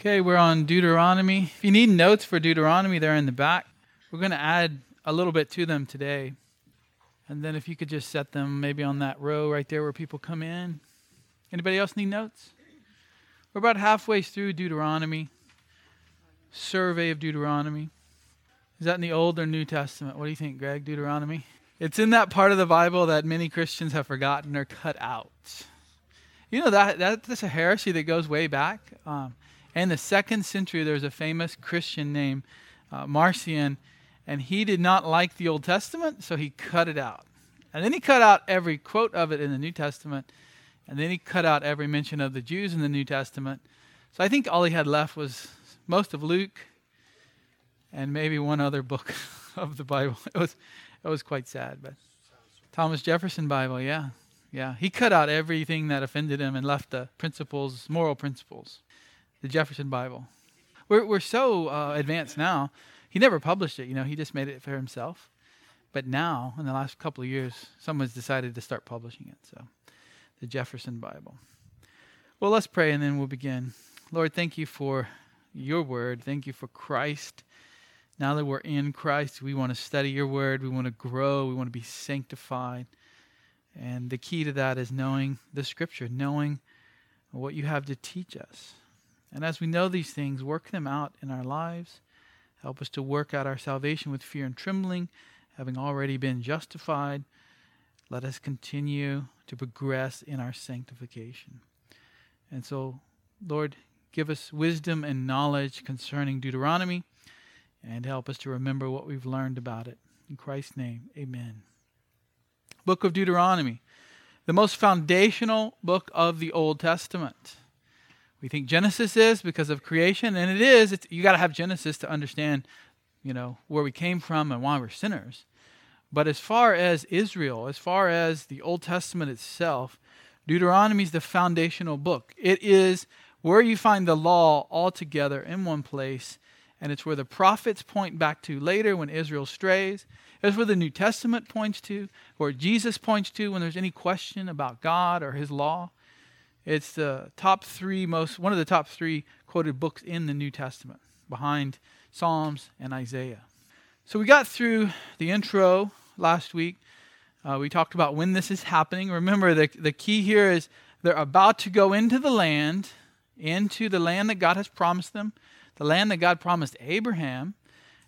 Okay, we're on Deuteronomy. If you need notes for Deuteronomy, they're in the back. We're going to add a little bit to them today. And then if you could just set them maybe on that row right there where people come in. Anybody else need notes? We're about halfway through Deuteronomy. Survey of Deuteronomy. Is that in the Old or New Testament? What do you think, Greg? Deuteronomy? It's in that part of the Bible that many Christians have forgotten or cut out. You know that, that that's a heresy that goes way back. Um, in the second century, there was a famous Christian named uh, Marcion, and he did not like the Old Testament, so he cut it out. And then he cut out every quote of it in the New Testament, and then he cut out every mention of the Jews in the New Testament. So I think all he had left was most of Luke and maybe one other book of the Bible. It was, it was quite sad, but Thomas Jefferson Bible, yeah. Yeah, he cut out everything that offended him and left the principles, moral principles the Jefferson Bible. We're, we're so uh, advanced now. He never published it, you know, he just made it for himself. But now, in the last couple of years, someone's decided to start publishing it. So, the Jefferson Bible. Well, let's pray and then we'll begin. Lord, thank you for your word. Thank you for Christ. Now that we're in Christ, we want to study your word. We want to grow. We want to be sanctified. And the key to that is knowing the scripture, knowing what you have to teach us. And as we know these things, work them out in our lives. Help us to work out our salvation with fear and trembling, having already been justified. Let us continue to progress in our sanctification. And so, Lord, give us wisdom and knowledge concerning Deuteronomy and help us to remember what we've learned about it. In Christ's name, amen. Book of Deuteronomy, the most foundational book of the Old Testament. We think Genesis is because of creation, and it is. It's, you got to have Genesis to understand, you know, where we came from and why we're sinners. But as far as Israel, as far as the Old Testament itself, Deuteronomy is the foundational book. It is where you find the law all together in one place, and it's where the prophets point back to later when Israel strays. It's where the New Testament points to, where Jesus points to when there's any question about God or his law. It's the top three most, one of the top three quoted books in the New Testament, behind Psalms and Isaiah. So we got through the intro last week. Uh, we talked about when this is happening. Remember, the, the key here is they're about to go into the land, into the land that God has promised them, the land that God promised Abraham.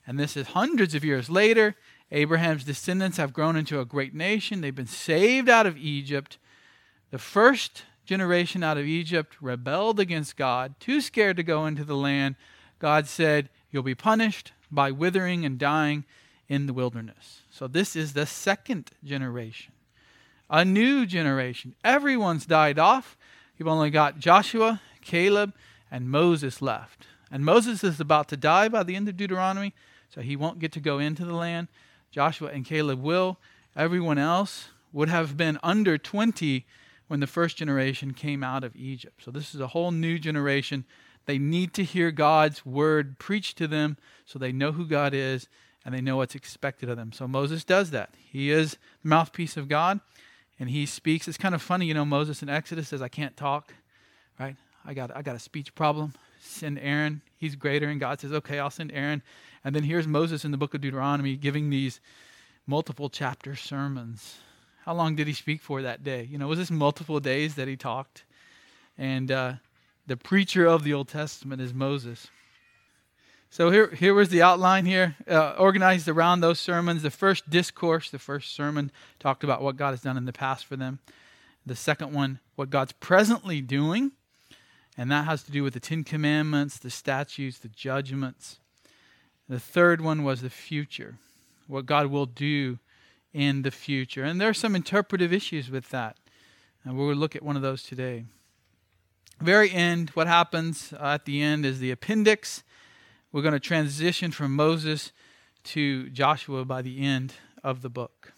And this is hundreds of years later. Abraham's descendants have grown into a great nation. They've been saved out of Egypt. The first generation out of Egypt rebelled against God, too scared to go into the land. God said, You'll be punished by withering and dying in the wilderness. So, this is the second generation, a new generation. Everyone's died off. You've only got Joshua, Caleb, and Moses left. And Moses is about to die by the end of Deuteronomy, so he won't get to go into the land. Joshua and Caleb will. Everyone else would have been under 20 when the first generation came out of Egypt. So this is a whole new generation. They need to hear God's word preached to them so they know who God is and they know what's expected of them. So Moses does that. He is the mouthpiece of God and he speaks. It's kind of funny, you know, Moses in Exodus says, I can't talk, right? I got, I got a speech problem. Send Aaron. He's greater. And God says, okay, I'll send Aaron. And then here's Moses in the book of Deuteronomy giving these multiple chapter sermons how long did he speak for that day? You know, was this multiple days that he talked? And uh, the preacher of the Old Testament is Moses. So here, here was the outline here, uh, organized around those sermons. The first discourse, the first sermon, talked about what God has done in the past for them. The second one, what God's presently doing, and that has to do with the Ten Commandments, the statutes, the judgments. The third one was the future, what God will do in the future. And there are some interpretive issues with that. And we'll look at one of those today. Very end, what happens at the end is the appendix. We're going to transition from Moses to Joshua by the end of the book.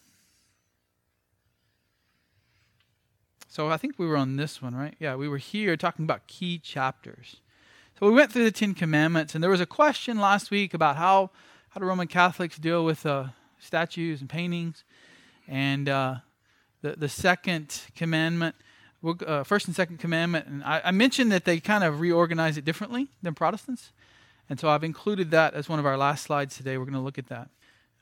So I think we were on this one, right? Yeah, we were here talking about key chapters. So we went through the Ten Commandments, and there was a question last week about how, how do Roman Catholics deal with uh, statues and paintings. And uh, the, the second commandment uh, first and second commandment, and I, I mentioned that they kind of reorganize it differently than Protestants, and so I've included that as one of our last slides today. We're going to look at that.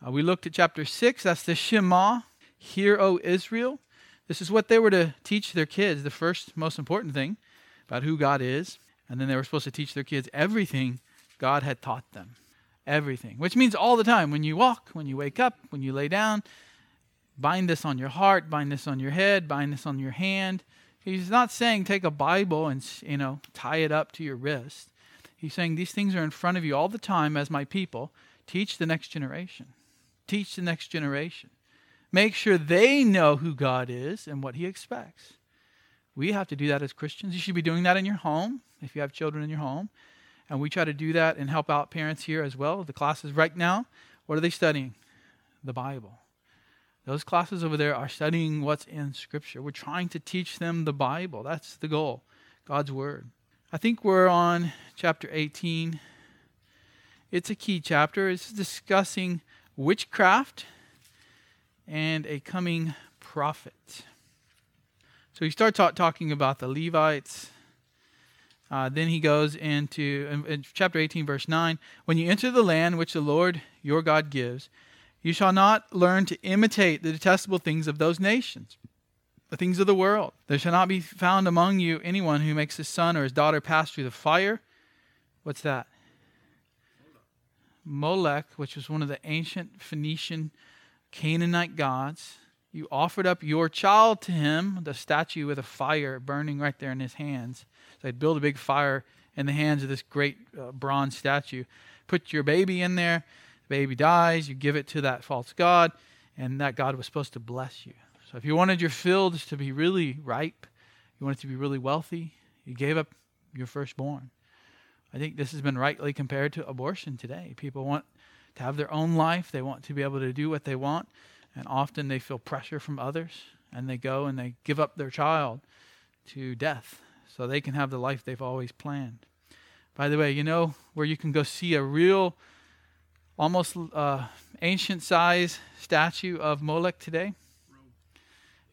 Uh, we looked at chapter six. That's the Shema. Hear, O Israel. This is what they were to teach their kids. The first, most important thing about who God is, and then they were supposed to teach their kids everything God had taught them. Everything, which means all the time when you walk, when you wake up, when you lay down, bind this on your heart, bind this on your head, bind this on your hand. He's not saying take a Bible and you know tie it up to your wrist. He's saying these things are in front of you all the time as my people. Teach the next generation. Teach the next generation. Make sure they know who God is and what He expects. We have to do that as Christians. You should be doing that in your home if you have children in your home. And we try to do that and help out parents here as well. The classes right now, what are they studying? The Bible. Those classes over there are studying what's in Scripture. We're trying to teach them the Bible. That's the goal, God's Word. I think we're on chapter 18. It's a key chapter. It's discussing witchcraft and a coming prophet. So he starts talking about the Levites. Uh, then he goes into in, in chapter 18, verse 9 When you enter the land which the Lord your God gives, you shall not learn to imitate the detestable things of those nations, the things of the world. There shall not be found among you anyone who makes his son or his daughter pass through the fire. What's that? Molech, which was one of the ancient Phoenician Canaanite gods. You offered up your child to him, the statue with a fire burning right there in his hands. They'd build a big fire in the hands of this great uh, bronze statue. Put your baby in there, The baby dies, you give it to that false god, and that god was supposed to bless you. So if you wanted your fields to be really ripe, you wanted to be really wealthy, you gave up your firstborn. I think this has been rightly compared to abortion today. People want to have their own life, they want to be able to do what they want, and often they feel pressure from others, and they go and they give up their child to death so they can have the life they've always planned. By the way, you know where you can go see a real almost uh, ancient size statue of Molech today? Rome.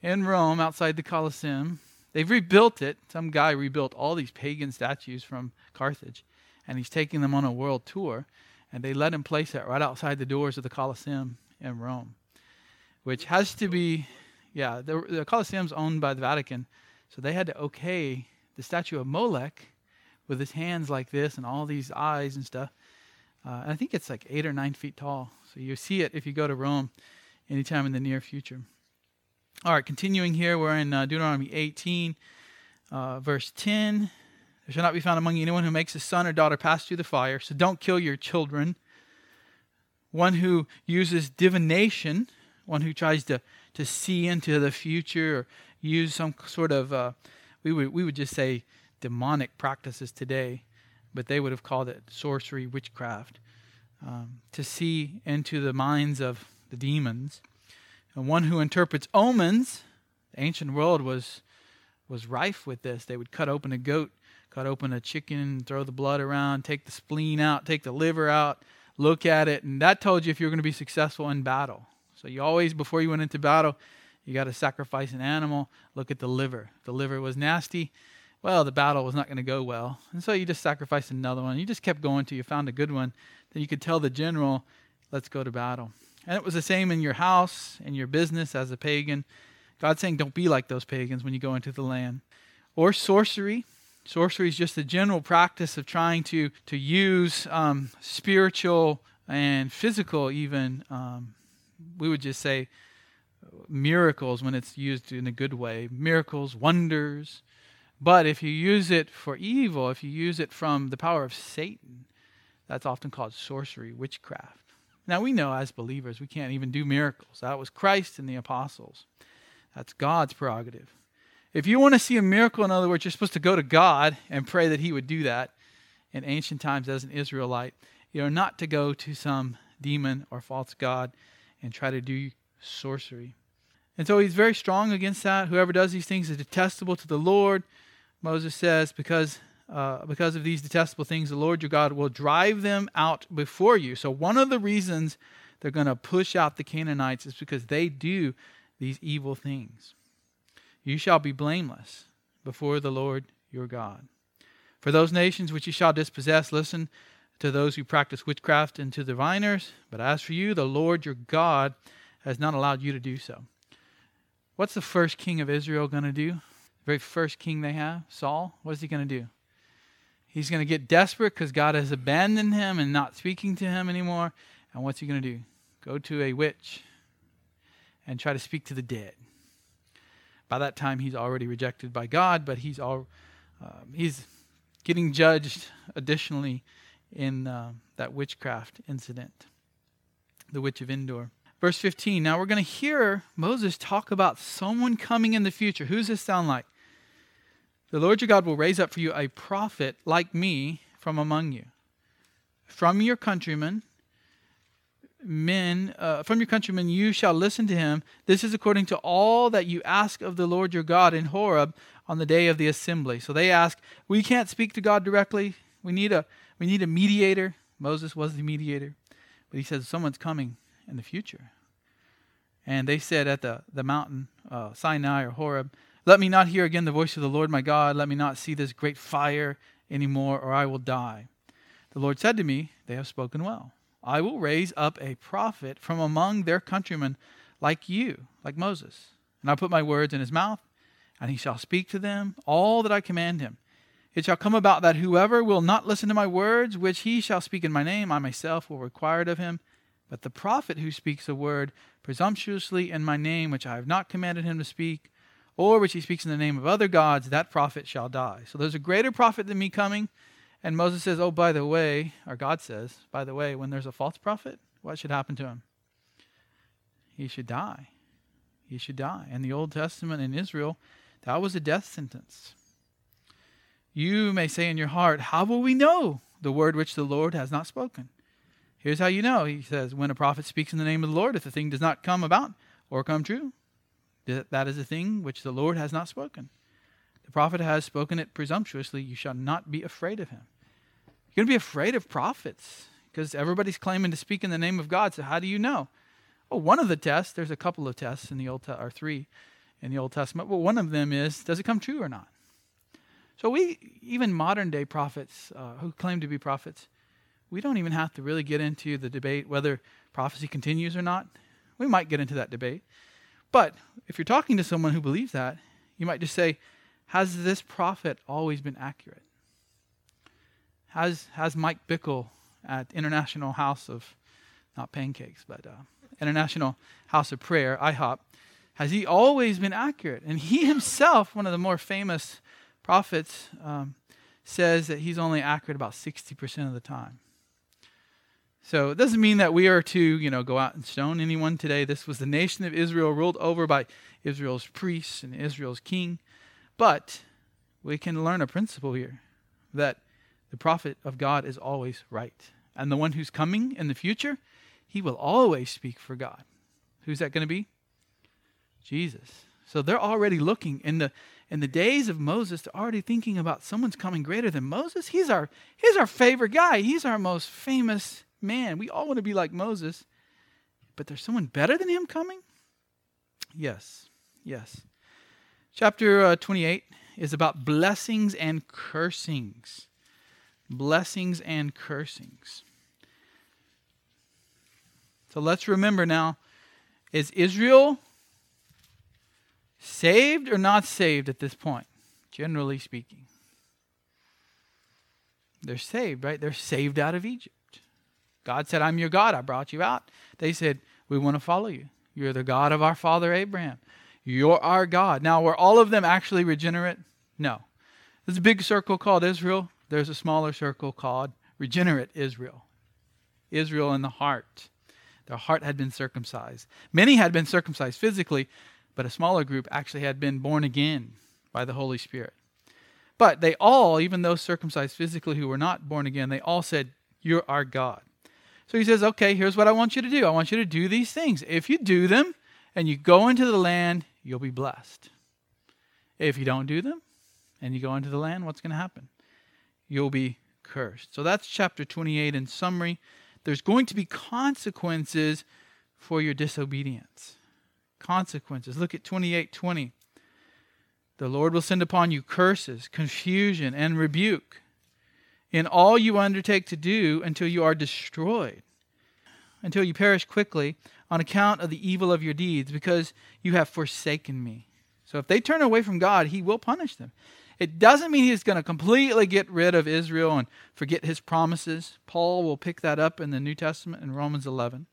In Rome, outside the Colosseum. They've rebuilt it. Some guy rebuilt all these pagan statues from Carthage, and he's taking them on a world tour. And they let him place it right outside the doors of the Colosseum in Rome, which has to be, yeah, the, the Colosseum's owned by the Vatican, so they had to okay the statue of Molech with his hands like this and all these eyes and stuff uh, I think it's like eight or nine feet tall. So you see it if you go to Rome anytime in the near future. All right, continuing here, we're in uh, Deuteronomy 18, uh, verse 10. There shall not be found among you anyone who makes his son or daughter pass through the fire, so don't kill your children. One who uses divination, one who tries to, to see into the future or use some sort of, uh, we, would, we would just say, demonic practices today but they would have called it sorcery, witchcraft, um, to see into the minds of the demons. And one who interprets omens, the ancient world was was rife with this. They would cut open a goat, cut open a chicken, throw the blood around, take the spleen out, take the liver out, look at it, and that told you if you were going to be successful in battle. So you always, before you went into battle, you got to sacrifice an animal. Look at the liver. The liver was nasty well, the battle was not going to go well. And so you just sacrificed another one. You just kept going till you found a good one. Then you could tell the general, let's go to battle. And it was the same in your house, in your business as a pagan. God's saying, don't be like those pagans when you go into the land. Or sorcery. Sorcery is just the general practice of trying to, to use um, spiritual and physical, even, um, we would just say, miracles when it's used in a good way. Miracles, wonders, but if you use it for evil, if you use it from the power of Satan, that's often called sorcery, witchcraft. Now we know as believers we can't even do miracles. That was Christ and the apostles. That's God's prerogative. If you want to see a miracle, in other words, you're supposed to go to God and pray that He would do that. In ancient times, as an Israelite, you are not to go to some demon or false god and try to do sorcery. And so he's very strong against that. Whoever does these things is detestable to the Lord. Moses says, because, uh, because of these detestable things, the Lord your God will drive them out before you. So, one of the reasons they're going to push out the Canaanites is because they do these evil things. You shall be blameless. before the Lord your God. For those nations which you shall dispossess, listen to those who practice witchcraft and to diviners. But as for you, the Lord your God has not allowed you to do so. What's the first king of Israel going to do? The very first king they have, Saul. What is he going to do? He's going to get desperate because God has abandoned him and not speaking to him anymore. And what's he going to do? Go to a witch and try to speak to the dead. By that time, he's already rejected by God, but he's all uh, he's getting judged additionally in uh, that witchcraft incident, the witch of Endor. Verse 15. Now we're going to hear Moses talk about someone coming in the future. Who's this sound like? The Lord your God will raise up for you a prophet like me from among you, from your countrymen. Men, uh, from your countrymen, you shall listen to him. This is according to all that you ask of the Lord your God in Horeb on the day of the assembly. So they ask, we can't speak to God directly. We need a we need a mediator. Moses was the mediator, but he says someone's coming in the future. And they said at the the mountain uh, Sinai or Horeb, let me not hear again the voice of the Lord my God. Let me not see this great fire anymore, or I will die. The Lord said to me, They have spoken well. I will raise up a prophet from among their countrymen like you, like Moses. And I'll put my words in his mouth, and he shall speak to them all that I command him. It shall come about that whoever will not listen to my words, which he shall speak in my name, I myself will require it of him. But the prophet who speaks a word presumptuously in my name, which I have not commanded him to speak, or which he speaks in the name of other gods, that prophet shall die. So there's a greater prophet than me coming. And Moses says, Oh, by the way, or God says, by the way, when there's a false prophet, what should happen to him? He should die. He should die. In the Old Testament in Israel, that was a death sentence. You may say in your heart, How will we know the word which the Lord has not spoken? Here's how you know. He says, When a prophet speaks in the name of the Lord, if the thing does not come about or come true, that is a thing which the Lord has not spoken. The prophet has spoken it presumptuously. You shall not be afraid of him. You're going to be afraid of prophets because everybody's claiming to speak in the name of God. So how do you know? Well, one of the tests, there's a couple of tests in the Old Testament, or three in the Old Testament. Well, one of them is, does it come true or not? So we, even modern day prophets uh, who claim to be prophets, we don't even have to really get into the debate whether prophecy continues or not. We might get into that debate. But if you're talking to someone who believes that, you might just say, Has this prophet always been accurate? Has, has Mike Bickle at International House of, not pancakes, but uh, International House of Prayer, IHOP, has he always been accurate? And he himself, one of the more famous prophets, um, says that he's only accurate about 60% of the time. So it doesn't mean that we are to, you know, go out and stone anyone today. This was the nation of Israel ruled over by Israel's priests and Israel's king. But we can learn a principle here that the prophet of God is always right. And the one who's coming in the future, he will always speak for God. Who's that going to be? Jesus. So they're already looking in the in the days of Moses, they're already thinking about someone's coming greater than Moses. He's our he's our favorite guy. He's our most famous man, we all want to be like Moses, but there's someone better than him coming? Yes, yes. Chapter uh, 28 is about blessings and cursings. Blessings and cursings. So let's remember now is Israel saved or not saved at this point, generally speaking? They're saved, right? They're saved out of Egypt. God said, I'm your God. I brought you out. They said, We want to follow you. You're the God of our father Abraham. You're our God. Now, were all of them actually regenerate? No. There's a big circle called Israel. There's a smaller circle called regenerate Israel. Israel in the heart. Their heart had been circumcised. Many had been circumcised physically, but a smaller group actually had been born again by the Holy Spirit. But they all, even those circumcised physically who were not born again, they all said, You're our God. So he says, okay, here's what I want you to do. I want you to do these things. If you do them and you go into the land, you'll be blessed. If you don't do them and you go into the land, what's going to happen? You'll be cursed. So that's chapter 28 in summary. There's going to be consequences for your disobedience. Consequences. Look at 28:20. The Lord will send upon you curses, confusion, and rebuke in all you undertake to do until you are destroyed, until you perish quickly on account of the evil of your deeds, because you have forsaken me. So if they turn away from God, He will punish them. It doesn't mean He's going to completely get rid of Israel and forget His promises. Paul will pick that up in the New Testament in Romans 11.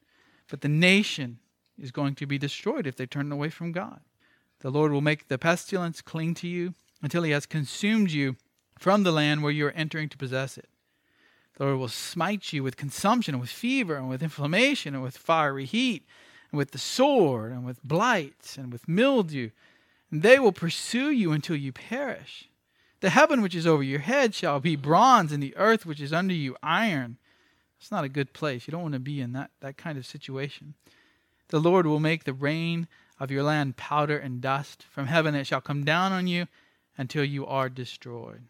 But the nation is going to be destroyed if they turn away from God. The Lord will make the pestilence cling to you until He has consumed you from the land where you are entering to possess it. The Lord will smite you with consumption, and with fever, and with inflammation, and with fiery heat, and with the sword, and with blight, and with mildew. And they will pursue you until you perish. The heaven which is over your head shall be bronze, and the earth which is under you iron. It's not a good place. You don't want to be in that, that kind of situation. The Lord will make the rain of your land powder and dust. From heaven it shall come down on you until you are destroyed.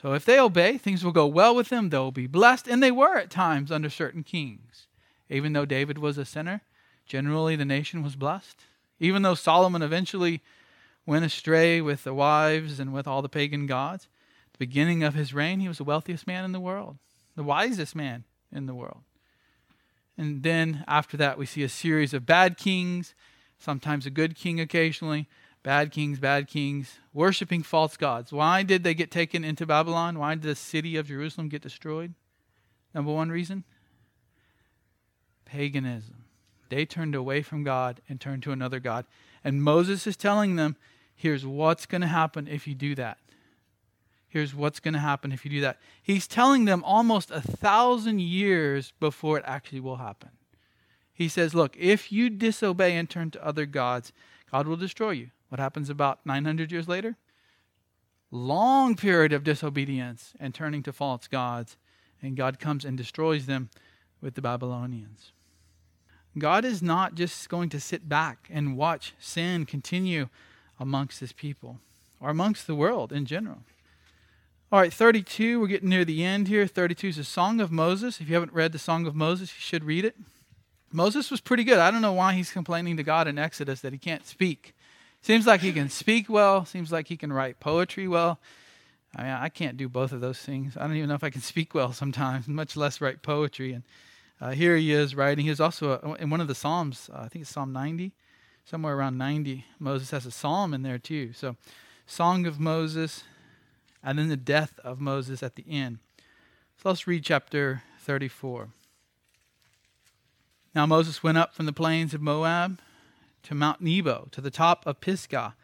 So if they obey, things will go well with them. They'll be blessed. And they were at times under certain kings. Even though David was a sinner, generally the nation was blessed. Even though Solomon eventually went astray with the wives and with all the pagan gods, at the beginning of his reign, he was the wealthiest man in the world, the wisest man in the world. And then after that, we see a series of bad kings, sometimes a good king occasionally, Bad kings, bad kings, worshiping false gods. Why did they get taken into Babylon? Why did the city of Jerusalem get destroyed? Number one reason paganism. They turned away from God and turned to another God. And Moses is telling them, here's what's going to happen if you do that. Here's what's going to happen if you do that. He's telling them almost a thousand years before it actually will happen. He says, Look, if you disobey and turn to other gods, God will destroy you. What happens about 900 years later? Long period of disobedience and turning to false gods, and God comes and destroys them with the Babylonians. God is not just going to sit back and watch sin continue amongst his people or amongst the world in general. All right, 32, we're getting near the end here. 32 is a Song of Moses. If you haven't read the Song of Moses, you should read it. Moses was pretty good. I don't know why he's complaining to God in Exodus that he can't speak. Seems like he can speak well. Seems like he can write poetry well. I mean, I can't do both of those things. I don't even know if I can speak well sometimes, much less write poetry. And uh, here he is writing. He was also a, in one of the Psalms. Uh, I think it's Psalm 90, somewhere around 90. Moses has a psalm in there too. So, Song of Moses, and then the death of Moses at the end. So let's read chapter 34. Now Moses went up from the plains of Moab to Mount Nebo, to the top of Pisgah,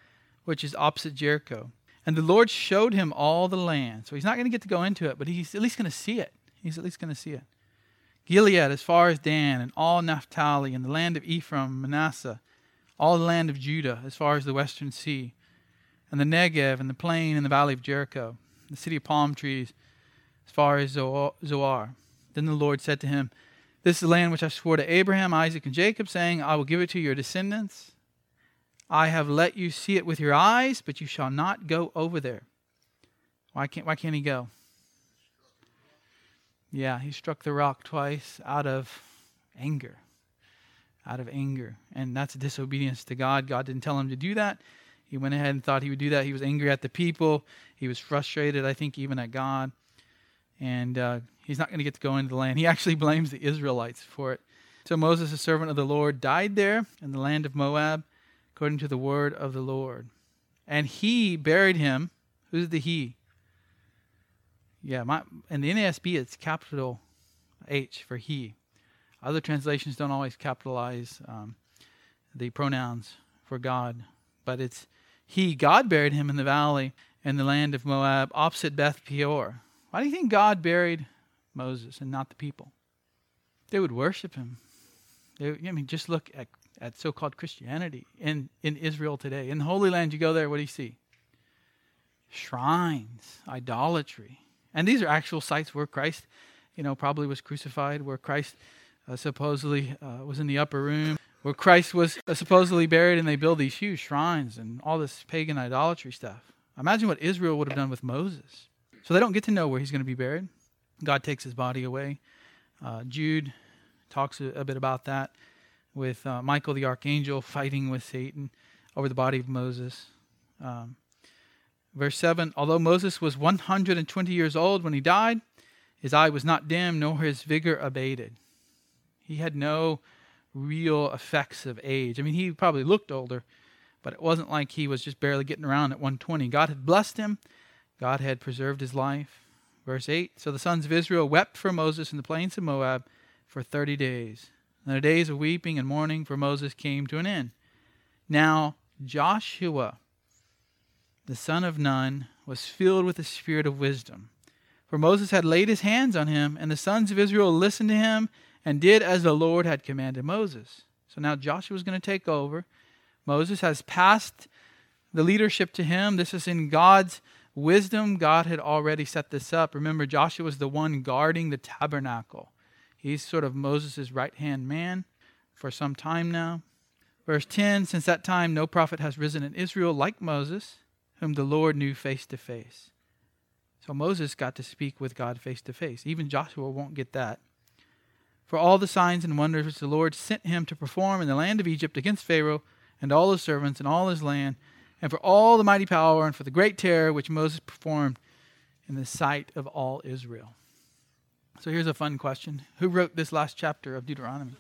which is opposite Jericho. And the Lord showed him all the land. So he's not going to get to go into it, but he's at least going to see it. He's at least going to see it. Gilead as far as Dan, and all Naphtali, and the land of Ephraim, Manasseh, all the land of Judah as far as the western sea, and the Negev, and the plain, and the valley of Jericho, the city of palm trees, as far as Zoar. Then the Lord said to him, this is the land which I swore to Abraham, Isaac, and Jacob, saying, I will give it to your descendants. I have let you see it with your eyes, but you shall not go over there. Why can't, why can't he go? Yeah, he struck the rock twice out of anger. Out of anger. And that's disobedience to God. God didn't tell him to do that. He went ahead and thought he would do that. He was angry at the people. He was frustrated, I think, even at God. And uh, he's not going to get to go into the land. He actually blames the Israelites for it. So Moses, a servant of the Lord, died there in the land of Moab, according to the word of the Lord. And he buried him. Who's the he? Yeah, my, in the NASB, it's capital H for he. Other translations don't always capitalize um, the pronouns for God, but it's he. God buried him in the valley in the land of Moab, opposite Beth Peor. Why do you think God buried Moses and not the people. They would worship him. They, I mean, just look at, at so called Christianity in, in Israel today. In the Holy Land, you go there, what do you see? Shrines, idolatry. And these are actual sites where Christ, you know, probably was crucified, where Christ uh, supposedly uh, was in the upper room, where Christ was uh, supposedly buried, and they build these huge shrines and all this pagan idolatry stuff. Imagine what Israel would have done with Moses. So they don't get to know where he's going to be buried. God takes his body away. Uh, Jude talks a, a, bit about that with uh, Michael the archangel fighting with Satan over the body of Moses. Um, verse 7 Although Moses was 120 years old when he died, his eye was not dim, nor his vigor abated. He had no real effects of age. I mean, he probably looked older, but it wasn't like he was just barely getting around at 120. God had blessed him, God had preserved his life. Verse 8 So the sons of Israel wept for Moses in the plains of Moab for 30 days. And the days of weeping and mourning for Moses came to an end. Now Joshua, the son of Nun, was filled with the spirit of wisdom. For Moses had laid his hands on him, and the sons of Israel listened to him and did as the Lord had commanded Moses. So now Joshua is going to take over. Moses has passed the leadership to him. This is in God's wisdom. God had already set this up. Remember, Joshua was the one guarding the tabernacle. He's sort of Moses' right hand man for some time now. Verse 10 Since that time, no prophet has risen in Israel like Moses, whom the Lord knew face to face. So Moses got to speak with God face to face. Even Joshua won't get that. For all the signs and wonders which the Lord sent him to perform in the land of Egypt against Pharaoh and all his servants and all his land, and for all the mighty power and for the great terror which Moses performed in the sight of all Israel. So here's a fun question Who wrote this last chapter of Deuteronomy?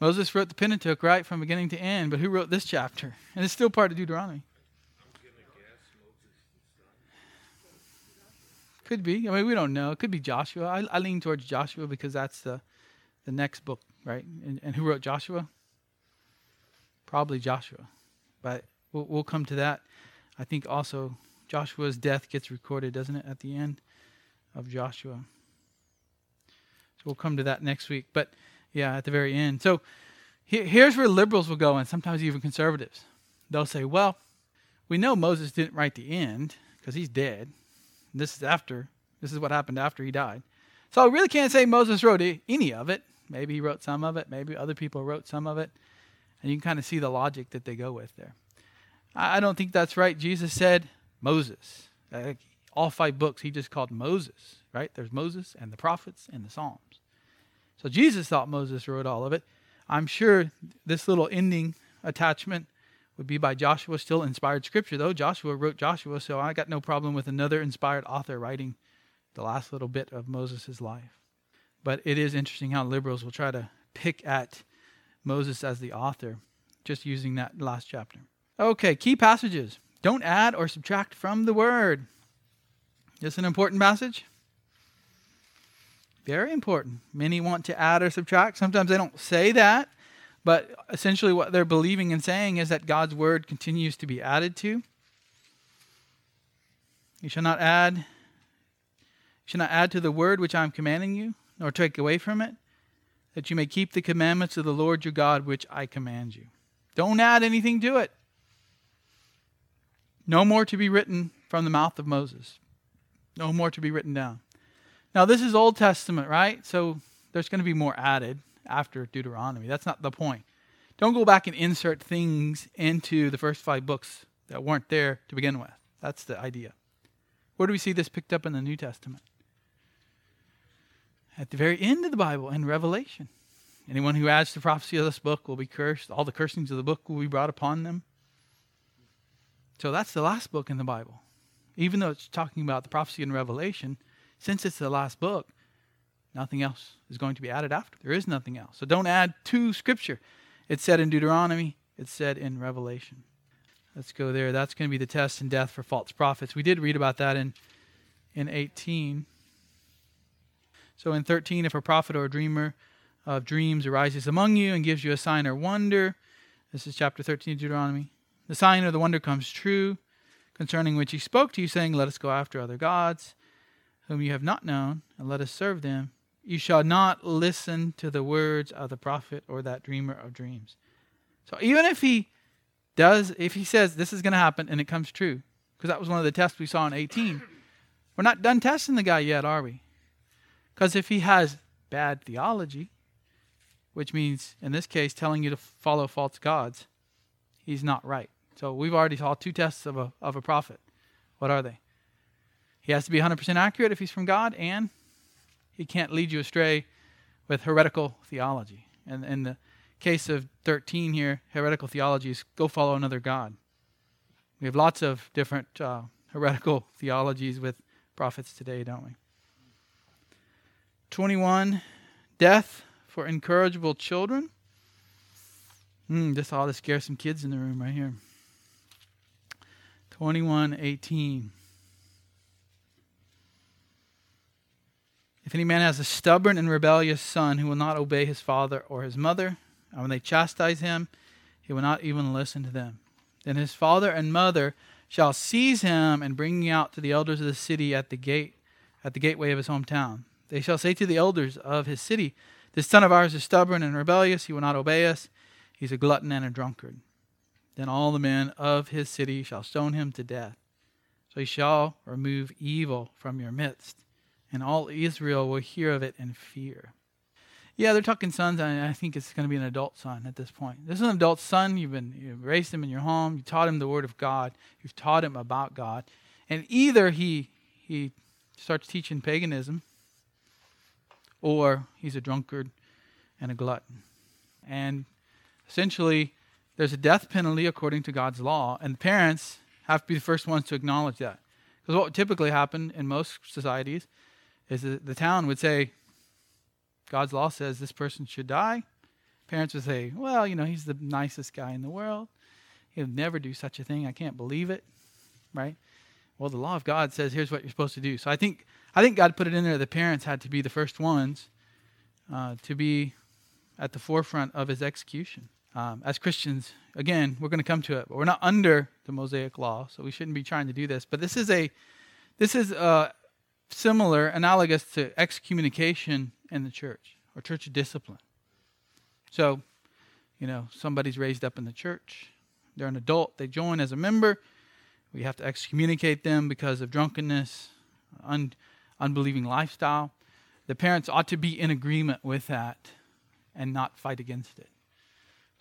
Moses wrote the Pentateuch, right, from beginning to end, but who wrote this chapter? And it's still part of Deuteronomy. Could be. I mean, we don't know. It could be Joshua. I, I lean towards Joshua because that's the, the next book, right? And, and who wrote Joshua? Probably Joshua. But we'll, we'll come to that. I think also Joshua's death gets recorded, doesn't it, at the end of Joshua? So we'll come to that next week. But yeah, at the very end. So here's where liberals will go, and sometimes even conservatives. They'll say, well, we know Moses didn't write the end because he's dead. This is after. This is what happened after he died. So I really can't say Moses wrote any of it. Maybe he wrote some of it. Maybe other people wrote some of it. And you can kind of see the logic that they go with there. I don't think that's right. Jesus said Moses. All five books he just called Moses, right? There's Moses and the prophets and the Psalms. So Jesus thought Moses wrote all of it. I'm sure this little ending attachment would be by Joshua, still inspired scripture, though. Joshua wrote Joshua, so I got no problem with another inspired author writing the last little bit of Moses' life. But it is interesting how liberals will try to pick at Moses as the author, just using that last chapter. Okay, key passages. Don't add or subtract from the word. This an important passage? Very important. Many want to add or subtract. Sometimes they don't say that, but essentially, what they're believing and saying is that God's word continues to be added to. You shall not add, you shall not add to the word which I am commanding you, nor take away from it, that you may keep the commandments of the Lord your God which I command you. Don't add anything to it. No more to be written from the mouth of Moses. No more to be written down. Now, this is Old Testament, right? So there's going to be more added after Deuteronomy. That's not the point. Don't go back and insert things into the first five books that weren't there to begin with. That's the idea. Where do we see this picked up in the New Testament? At the very end of the Bible, in Revelation. Anyone who adds to the prophecy of this book will be cursed. All the cursings of the book will be brought upon them. So that's the last book in the Bible. Even though it's talking about the prophecy in Revelation, since it's the last book, Nothing else is going to be added after. There is nothing else. So don't add to Scripture. It's said in Deuteronomy, it's said in Revelation. Let's go there. That's going to be the test and death for false prophets. We did read about that in, in 18. So in 13, if a prophet or a dreamer of dreams arises among you and gives you a sign or wonder, this is chapter 13 of Deuteronomy, the sign or the wonder comes true, concerning which he spoke to you, saying, Let us go after other gods, whom you have not known, and let us serve them. You shall not listen to the words of the prophet or that dreamer of dreams. So even if he does, if he says this is going to happen and it comes true, because that was one of the tests we saw in 18, we're not done testing the guy yet, are we? Because if he has bad theology, which means in this case telling you to follow false gods, he's not right. So we've already saw two tests of a, of a prophet. What are they? He has to be 100% accurate if he's from God, and he can't lead you astray with heretical theology. And in the case of 13 here, heretical theology is go follow another God. We have lots of different uh, heretical theologies with prophets today, don't we? 21. Death for incorrigible children. Mm, this ought to scare some kids in the room right here. 21:18. If any man has a stubborn and rebellious son who will not obey his father or his mother, and when they chastise him, he will not even listen to them. Then his father and mother shall seize him and bring him out to the elders of the city at the gate, at the gateway of his hometown. They shall say to the elders of his city, This son of ours is stubborn and rebellious; he will not obey us. He's a glutton and a drunkard. Then all the men of his city shall stone him to death. So he shall remove evil from your midst, and all Israel will hear of it and fear. Yeah, they're talking sons, and I think it's going to be an adult son at this point. This is an adult son. You've been you've raised him in your home. You taught him the word of God. You've taught him about God, and either he he starts teaching paganism, or he's a drunkard and a glutton, and essentially there's a death penalty according to God's law, and parents have to be the first ones to acknowledge that. Because what would typically happen in most societies is that the town would say, God's law says this person should die. Parents would say, well, you know, he's the nicest guy in the world. He'll never do such a thing. I can't believe it. Right? Well, the law of God says here's what you're supposed to do. So I think I think God put it in there. The parents had to be the first ones uh, to be at the forefront of his execution. Um, as Christians, again, we're going to come to it, but we're not under the Mosaic law, so we shouldn't be trying to do this. But this is a this is uh, similar, analogous to excommunication in the church or church discipline. So, you know, somebody's raised up in the church. They're an adult. They join as a member. We have to excommunicate them because of drunkenness, un- unbelieving lifestyle. The parents ought to be in agreement with that and not fight against it.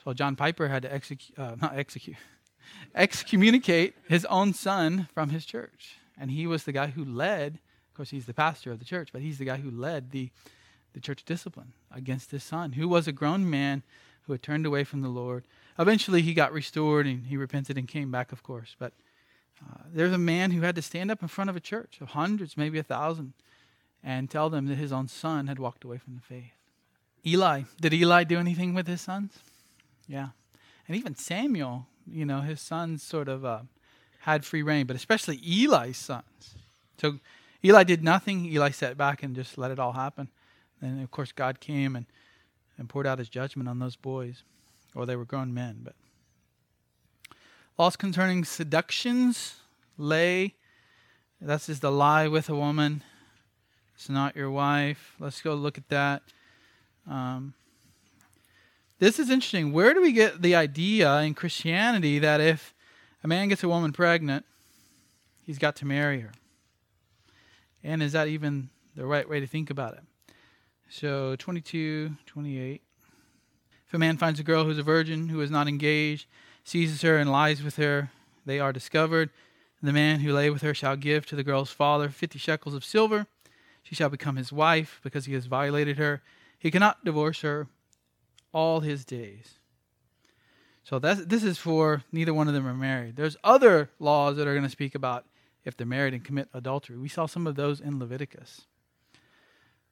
So John Piper had to execute, uh, not execute, excommunicate his own son from his church. And he was the guy who led, of course, he's the pastor of the church, but he's the guy who led the the church discipline against his son, who was a grown man who had turned away from the Lord. Eventually, he got restored and he repented and came back, of course. But uh, there's a man who had to stand up in front of a church of hundreds, maybe a thousand, and tell them that his own son had walked away from the faith. Eli, did Eli do anything with his sons? Yeah. And even Samuel, you know, his sons sort of uh, had free rein, but especially Eli's sons. So Eli did nothing. Eli sat back and just let it all happen. And of course, God came and, and poured out his judgment on those boys, or they were grown men. But laws concerning seductions, lay, that's just the lie with a woman. It's not your wife. Let's go look at that. Um, this is interesting. Where do we get the idea in Christianity that if a man gets a woman pregnant, he's got to marry her? And is that even the right way to think about it? So 22, 28. If a man finds a girl who's a virgin, who is not engaged, seizes her and lies with her, they are discovered. The man who lay with her shall give to the girl's father fifty shekels of silver. She shall become his wife because he has violated her. He cannot divorce her all his days. So that's, this is for neither one of them are married. There's other laws that are going to speak about if they're married and commit adultery. We saw some of those in Leviticus.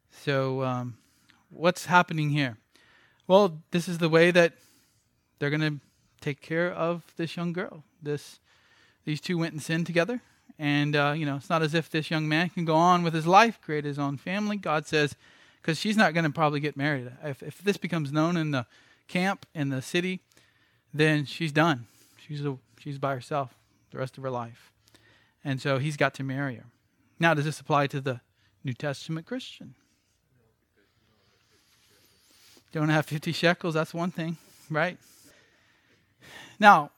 So, um, what's happening here? Well, this is the way that they're going to take care of this young girl. This, these two went and sinned together, and uh, you know it's not as if this young man can go on with his life, create his own family. God says, because she's not going to probably get married. If if this becomes known in the camp in the city, then she's done. She's a, she's by herself the rest of her life, and so he's got to marry her. Now, does this apply to the New Testament Christian? Don't have 50 shekels, that's one thing, right? Now,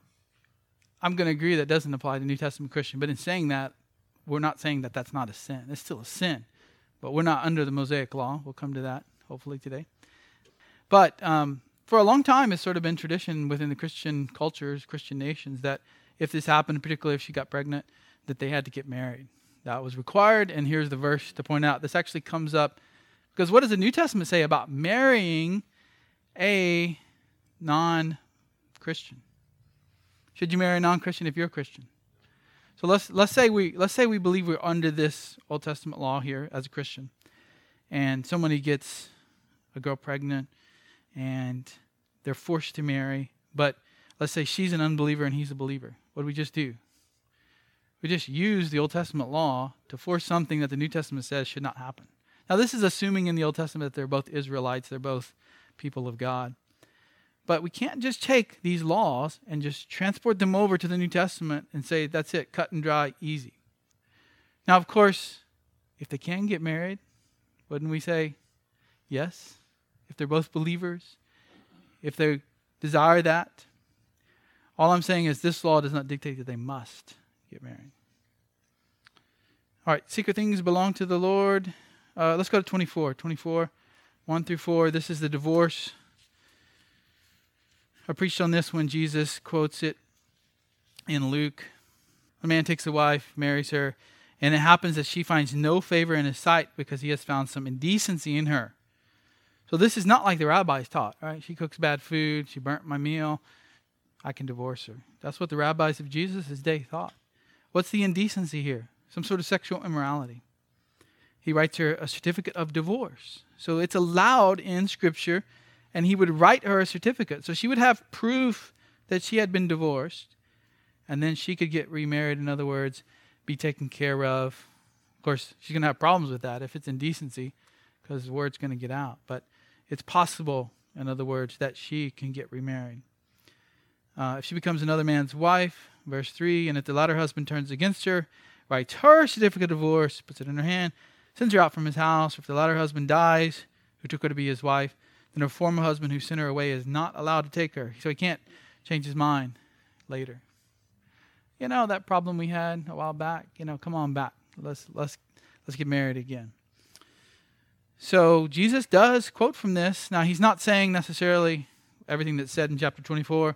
I'm going to agree that doesn't apply to New Testament Christian, but in saying that, we're not saying that that's not a sin. It's still a sin, but we're not under the Mosaic law. We'll come to that hopefully today. But um, for a long time, it's sort of been tradition within the Christian cultures, Christian nations, that if this happened, particularly if she got pregnant, that they had to get married. That was required, and here's the verse to point out. This actually comes up because what does the New Testament say about marrying a non Christian? Should you marry a non Christian if you're a Christian? So let's let's say we let's say we believe we're under this Old Testament law here as a Christian, and somebody gets a girl pregnant, and they're forced to marry. But let's say she's an unbeliever and he's a believer. What do we just do? We just use the Old Testament law to force something that the New Testament says should not happen. Now, this is assuming in the Old Testament that they're both Israelites, they're both people of God. But we can't just take these laws and just transport them over to the New Testament and say, that's it, cut and dry, easy. Now, of course, if they can get married, wouldn't we say yes? If they're both believers, if they desire that. All I'm saying is this law does not dictate that they must get married. All right, secret things belong to the Lord. Uh, let's go to 24. 24, 1 through 4. This is the divorce. I preached on this when Jesus quotes it in Luke. A man takes a wife, marries her, and it happens that she finds no favor in his sight because he has found some indecency in her. So this is not like the rabbis taught, right? She cooks bad food, she burnt my meal, I can divorce her. That's what the rabbis of Jesus' day thought. What's the indecency here? Some sort of sexual immorality. He writes her a certificate of divorce. So it's allowed in Scripture, and he would write her a certificate. So she would have proof that she had been divorced, and then she could get remarried. In other words, be taken care of. Of course, she's going to have problems with that if it's indecency, because the word's going to get out. But it's possible, in other words, that she can get remarried. Uh, if she becomes another man's wife, verse 3, and if the latter husband turns against her, writes her certificate of divorce, puts it in her hand, sends her out from his house. If the latter husband dies, who took her to be his wife, then her former husband who sent her away is not allowed to take her. So he can't change his mind later. You know that problem we had a while back. You know, come on back. Let's let's let's get married again. So Jesus does quote from this. Now he's not saying necessarily everything that's said in chapter 24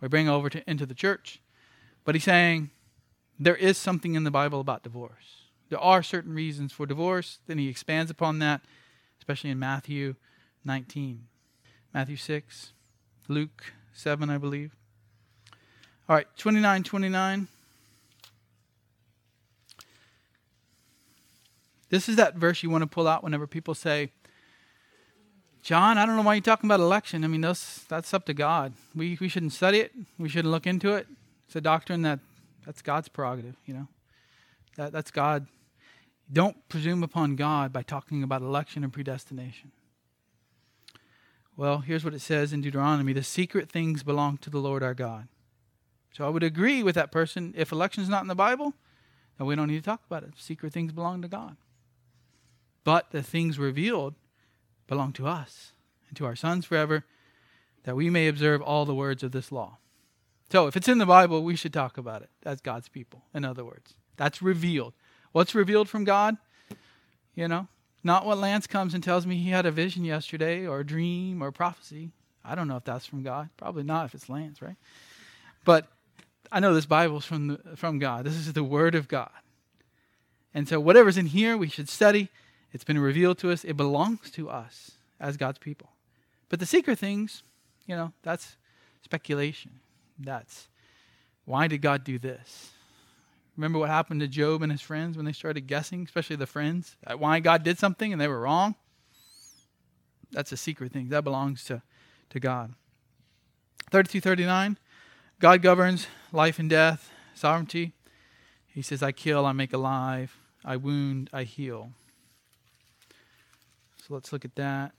we bring over to, into the church. But he's saying there is something in the Bible about divorce. There are certain reasons for divorce. Then he expands upon that, especially in Matthew 19, Matthew 6, Luke 7, I believe. All right, 29 29. This is that verse you want to pull out whenever people say, John, I don't know why you're talking about election. I mean, that's, that's up to God. We, we shouldn't study it. We shouldn't look into it. It's a doctrine that that's God's prerogative, you know. That, that's God. Don't presume upon God by talking about election and predestination. Well, here's what it says in Deuteronomy the secret things belong to the Lord our God. So I would agree with that person. If election's not in the Bible, then we don't need to talk about it. Secret things belong to God. But the things revealed belong to us and to our sons forever, that we may observe all the words of this law. So, if it's in the Bible, we should talk about it as God's people, in other words. That's revealed. What's revealed from God? You know, not what Lance comes and tells me he had a vision yesterday or a dream or a prophecy. I don't know if that's from God. Probably not if it's Lance, right? But I know this Bible's from, the, from God. This is the Word of God. And so, whatever's in here, we should study it's been revealed to us. It belongs to us as God's people. But the secret things, you know, that's speculation. That's why did God do this? Remember what happened to Job and his friends when they started guessing, especially the friends, why God did something and they were wrong? That's a secret thing. That belongs to, to God. 3239, God governs life and death, sovereignty. He says, I kill, I make alive, I wound, I heal. So let's look at that.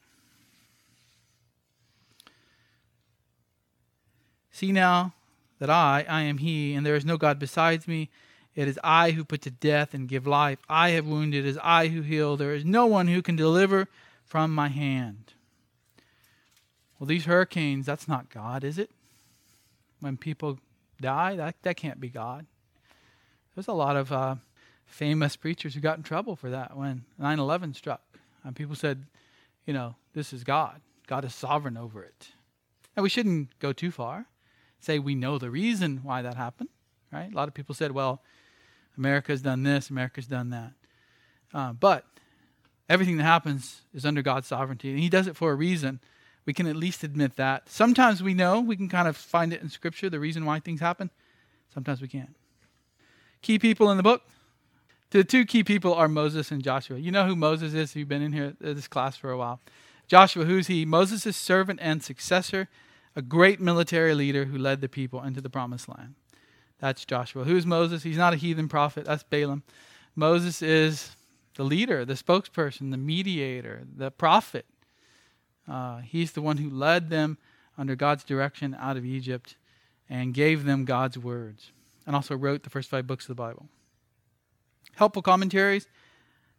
See now that I, I am He, and there is no God besides me. It is I who put to death and give life. I have wounded, it is I who heal. There is no one who can deliver from my hand. Well, these hurricanes, that's not God, is it? When people die, that, that can't be God. There's a lot of uh, famous preachers who got in trouble for that when 9 11 struck. And people said, you know, this is God. God is sovereign over it. And we shouldn't go too far. Say we know the reason why that happened, right? A lot of people said, well, America's done this, America's done that. Uh, but everything that happens is under God's sovereignty, and He does it for a reason. We can at least admit that. Sometimes we know, we can kind of find it in Scripture, the reason why things happen. Sometimes we can't. key people in the book? The two key people are Moses and Joshua. You know who Moses is? You've been in here at this class for a while. Joshua, who's he? Moses' servant and successor, a great military leader who led the people into the promised land. That's Joshua. Who's Moses? He's not a heathen prophet. That's Balaam. Moses is the leader, the spokesperson, the mediator, the prophet. Uh, he's the one who led them under God's direction out of Egypt and gave them God's words, and also wrote the first five books of the Bible. Helpful commentaries.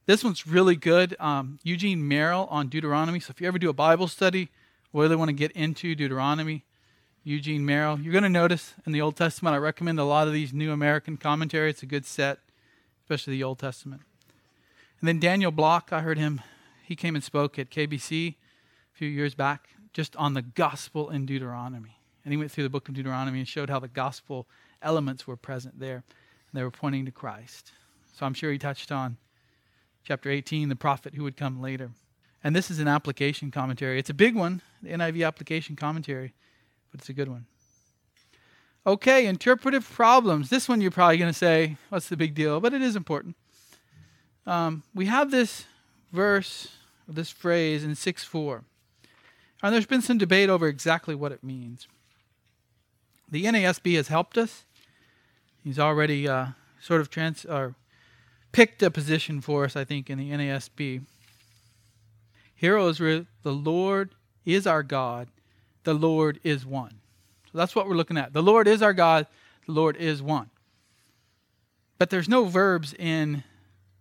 This one's really good. Um, Eugene Merrill on Deuteronomy. So if you ever do a Bible study, really want to get into Deuteronomy, Eugene Merrill. You're going to notice in the Old Testament, I recommend a lot of these New American commentary. It's a good set, especially the Old Testament. And then Daniel Block, I heard him, he came and spoke at KBC a few years back just on the gospel in Deuteronomy. And he went through the book of Deuteronomy and showed how the gospel elements were present there. And they were pointing to Christ. So I'm sure he touched on chapter 18, the prophet who would come later. And this is an application commentary. It's a big one, the NIV application commentary, but it's a good one. Okay, interpretive problems. This one you're probably going to say, what's the big deal? But it is important. Um, we have this verse, this phrase in 6 4. And there's been some debate over exactly what it means. The NASB has helped us. He's already uh, sort of trans or picked a position for us, I think, in the NASB. Hero is the Lord is our God, the Lord is one. So that's what we're looking at. The Lord is our God, the Lord is one. But there's no verbs in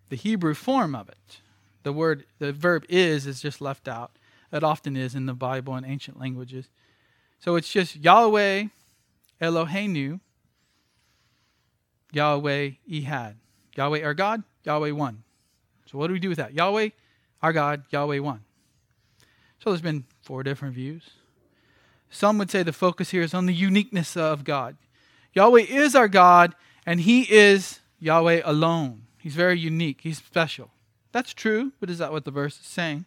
the Hebrew form of it. The word, the verb is, is just left out. It often is in the Bible and ancient languages. So it's just Yahweh, Eloheinu, Yahweh Ehad. Yahweh our God, Yahweh one. So what do we do with that? Yahweh, our God, Yahweh one. So there's been four different views. Some would say the focus here is on the uniqueness of God. Yahweh is our God, and He is Yahweh alone. He's very unique, He's special. That's true, but is that what the verse is saying?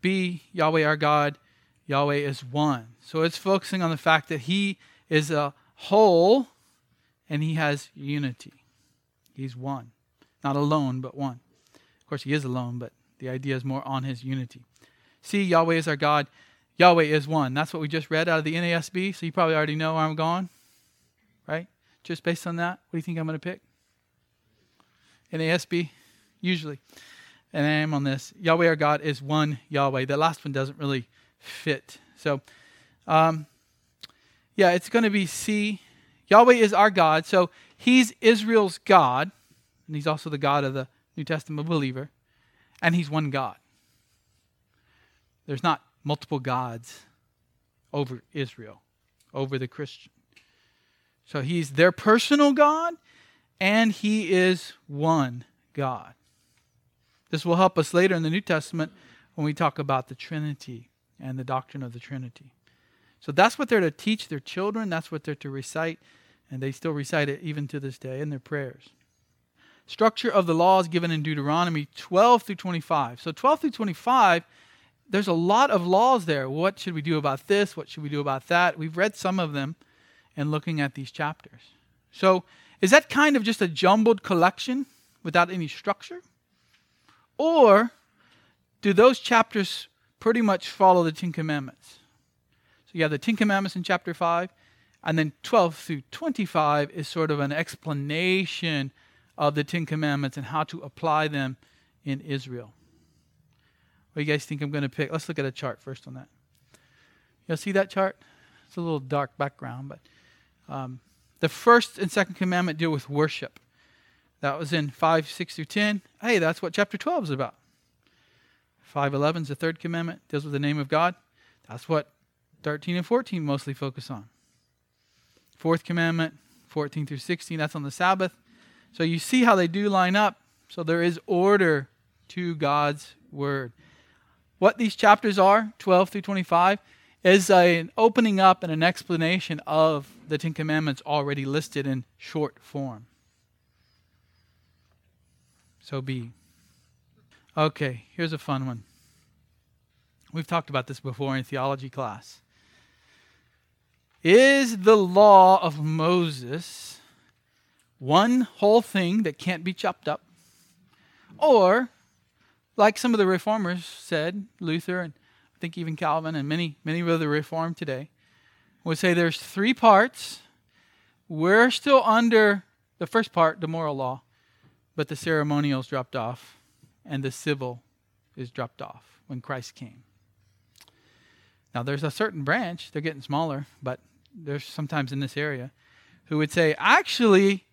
B, Yahweh our God, Yahweh is one. So it's focusing on the fact that He is a whole and He has unity. He's one. Not alone, but one. Of course, he is alone, but the idea is more on his unity. See, Yahweh is our God. Yahweh is one. That's what we just read out of the NASB, so you probably already know where I'm going, right? Just based on that, what do you think I'm going to pick? NASB, usually. And I am on this. Yahweh our God is one Yahweh. The last one doesn't really fit. So, um, yeah, it's going to be C. Yahweh is our God. So He's Israel's God, and he's also the God of the New Testament believer, and he's one God. There's not multiple gods over Israel, over the Christian. So he's their personal God, and he is one God. This will help us later in the New Testament when we talk about the Trinity and the doctrine of the Trinity. So that's what they're to teach their children, that's what they're to recite and they still recite it even to this day in their prayers. Structure of the laws given in Deuteronomy 12 through 25. So 12 through 25, there's a lot of laws there. What should we do about this? What should we do about that? We've read some of them in looking at these chapters. So is that kind of just a jumbled collection without any structure? Or do those chapters pretty much follow the Ten Commandments? So you have the Ten Commandments in chapter 5, and then 12 through 25 is sort of an explanation of the Ten Commandments and how to apply them in Israel. What do you guys think I'm going to pick? Let's look at a chart first on that. You see that chart? It's a little dark background, but um, the first and second commandment deal with worship. That was in 5, 6 through 10. Hey, that's what chapter 12 is about. 5.11 is the third commandment, deals with the name of God. That's what 13 and 14 mostly focus on. Fourth commandment, 14 through 16, that's on the Sabbath. So you see how they do line up. So there is order to God's word. What these chapters are, 12 through 25, is an opening up and an explanation of the Ten Commandments already listed in short form. So be. Okay, here's a fun one. We've talked about this before in theology class. Is the law of Moses one whole thing that can't be chopped up, or like some of the reformers said, Luther and I think even Calvin and many many of the reformed today would say there's three parts. We're still under the first part, the moral law, but the ceremonials dropped off and the civil is dropped off when Christ came. Now there's a certain branch, they're getting smaller, but there's sometimes in this area who would say, actually,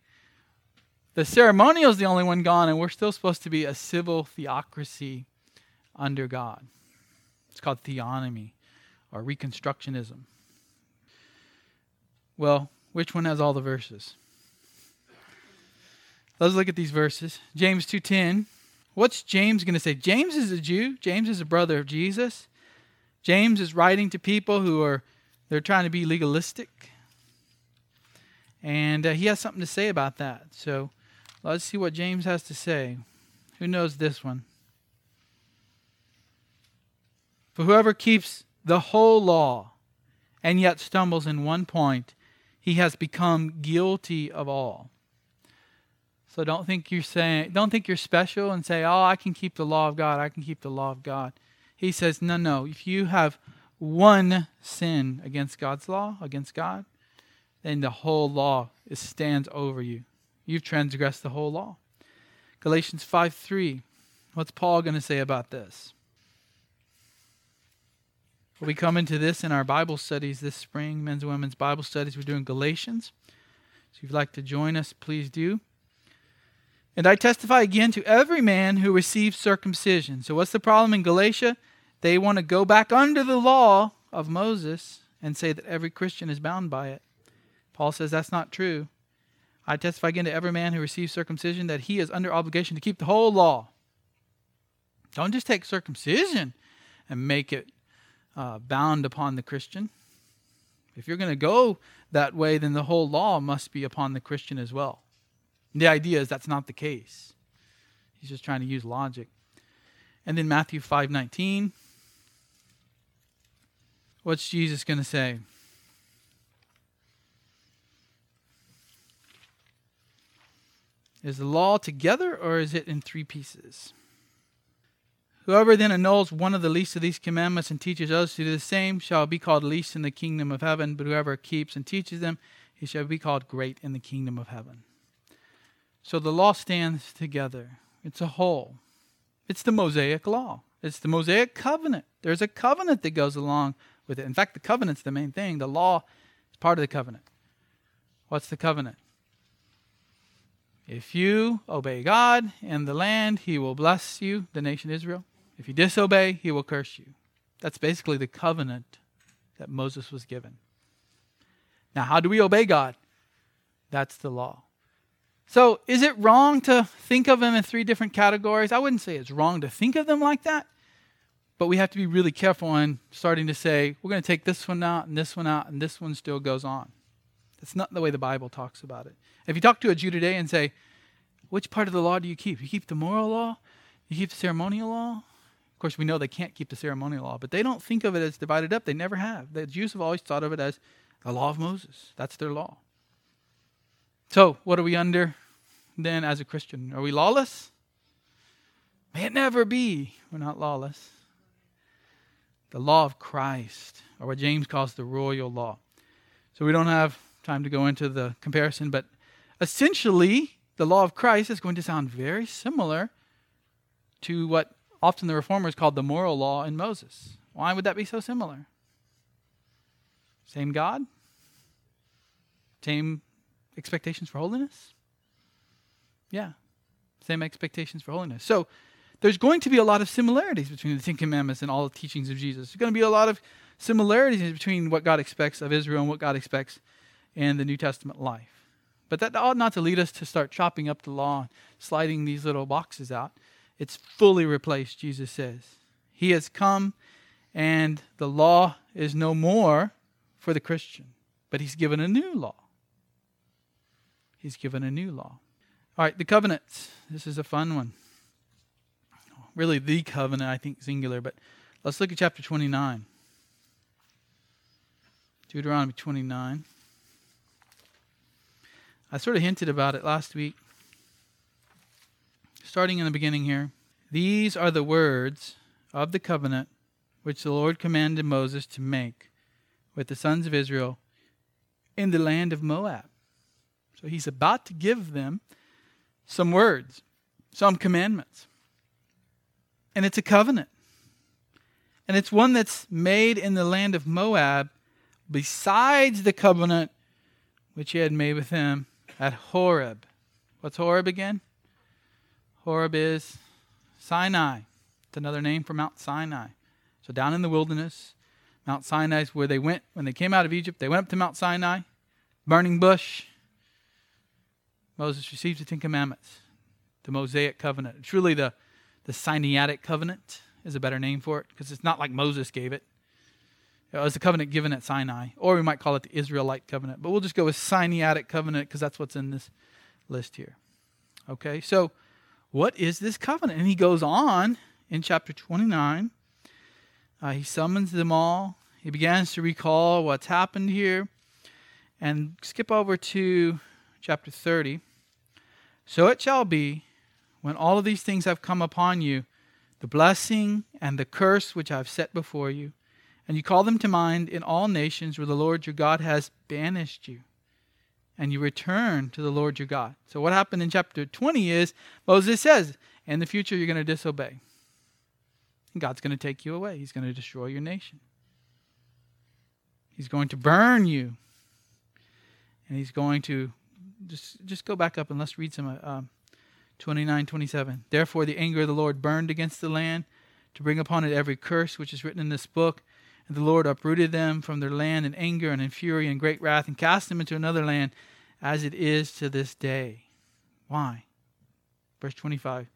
the ceremonial is the only one gone, and we're still supposed to be a civil theocracy under God. It's called theonomy or reconstructionism. Well, which one has all the verses? Let's look at these verses. James 2:10. What's James going to say? James is a Jew. James is a brother of Jesus. James is writing to people who are they're trying to be legalistic. And uh, he has something to say about that. So let's see what James has to say. Who knows this one? For whoever keeps the whole law and yet stumbles in one point, he has become guilty of all. So don't think you're saying don't think you're special and say, "Oh, I can keep the law of God. I can keep the law of God." He says, "No, no. If you have one sin against God's law, against God, then the whole law stands over you. You've transgressed the whole law." Galatians 5 3. What's Paul going to say about this? We come into this in our Bible studies this spring, men's and women's Bible studies. We're doing Galatians. So if you'd like to join us, please do. And I testify again to every man who receives circumcision. So, what's the problem in Galatia? They want to go back under the law of Moses and say that every Christian is bound by it. Paul says that's not true. I testify again to every man who receives circumcision that he is under obligation to keep the whole law. Don't just take circumcision and make it uh, bound upon the Christian. If you're going to go that way, then the whole law must be upon the Christian as well. The idea is that's not the case. He's just trying to use logic. And then Matthew 5:19 What's Jesus going to say? Is the law together or is it in three pieces? Whoever then annuls one of the least of these commandments and teaches others to do the same shall be called least in the kingdom of heaven, but whoever keeps and teaches them, he shall be called great in the kingdom of heaven. So the law stands together. It's a whole. It's the Mosaic law. It's the Mosaic covenant. There's a covenant that goes along with it. In fact, the covenant's the main thing. The law is part of the covenant. What's the covenant? If you obey God and the land, he will bless you, the nation Israel. If you disobey, he will curse you. That's basically the covenant that Moses was given. Now, how do we obey God? That's the law. So, is it wrong to think of them in three different categories? I wouldn't say it's wrong to think of them like that, but we have to be really careful in starting to say, we're going to take this one out and this one out, and this one still goes on. That's not the way the Bible talks about it. If you talk to a Jew today and say, which part of the law do you keep? You keep the moral law? You keep the ceremonial law? Of course, we know they can't keep the ceremonial law, but they don't think of it as divided up. They never have. The Jews have always thought of it as the law of Moses. That's their law. So, what are we under then as a Christian? Are we lawless? May it never be. We're not lawless. The law of Christ, or what James calls the royal law. So, we don't have time to go into the comparison, but essentially, the law of Christ is going to sound very similar to what often the reformers called the moral law in Moses. Why would that be so similar? Same God? Same expectations for holiness? Yeah, same expectations for holiness. So there's going to be a lot of similarities between the Ten Commandments and all the teachings of Jesus. There's going to be a lot of similarities between what God expects of Israel and what God expects in the New Testament life. But that ought not to lead us to start chopping up the law, sliding these little boxes out. It's fully replaced, Jesus says. He has come, and the law is no more for the Christian, but He's given a new law. He's given a new law. All right, the covenants. This is a fun one. Really, the covenant, I think, singular, but let's look at chapter 29. Deuteronomy 29. I sort of hinted about it last week. Starting in the beginning here. These are the words of the covenant which the Lord commanded Moses to make with the sons of Israel in the land of Moab. So he's about to give them some words, some commandments. And it's a covenant. And it's one that's made in the land of Moab besides the covenant which he had made with him at Horeb. What's Horeb again? Horeb is Sinai. It's another name for Mount Sinai. So down in the wilderness, Mount Sinai is where they went when they came out of Egypt. They went up to Mount Sinai, burning bush. Moses received the Ten Commandments, the Mosaic covenant. Truly, the, the Sinaitic covenant is a better name for it because it's not like Moses gave it. It was the covenant given at Sinai, or we might call it the Israelite covenant. But we'll just go with Sinaitic covenant because that's what's in this list here. Okay, so what is this covenant? And he goes on in chapter 29. Uh, he summons them all. He begins to recall what's happened here. And skip over to chapter 30. So it shall be when all of these things have come upon you, the blessing and the curse which I have set before you, and you call them to mind in all nations where the Lord your God has banished you, and you return to the Lord your God. So, what happened in chapter 20 is Moses says, In the future, you're going to disobey. And God's going to take you away, He's going to destroy your nation. He's going to burn you. And He's going to just, just go back up and let's read some. Uh, 29 27. Therefore, the anger of the Lord burned against the land to bring upon it every curse which is written in this book. And the Lord uprooted them from their land in anger and in fury and great wrath and cast them into another land as it is to this day. Why? Verse 25.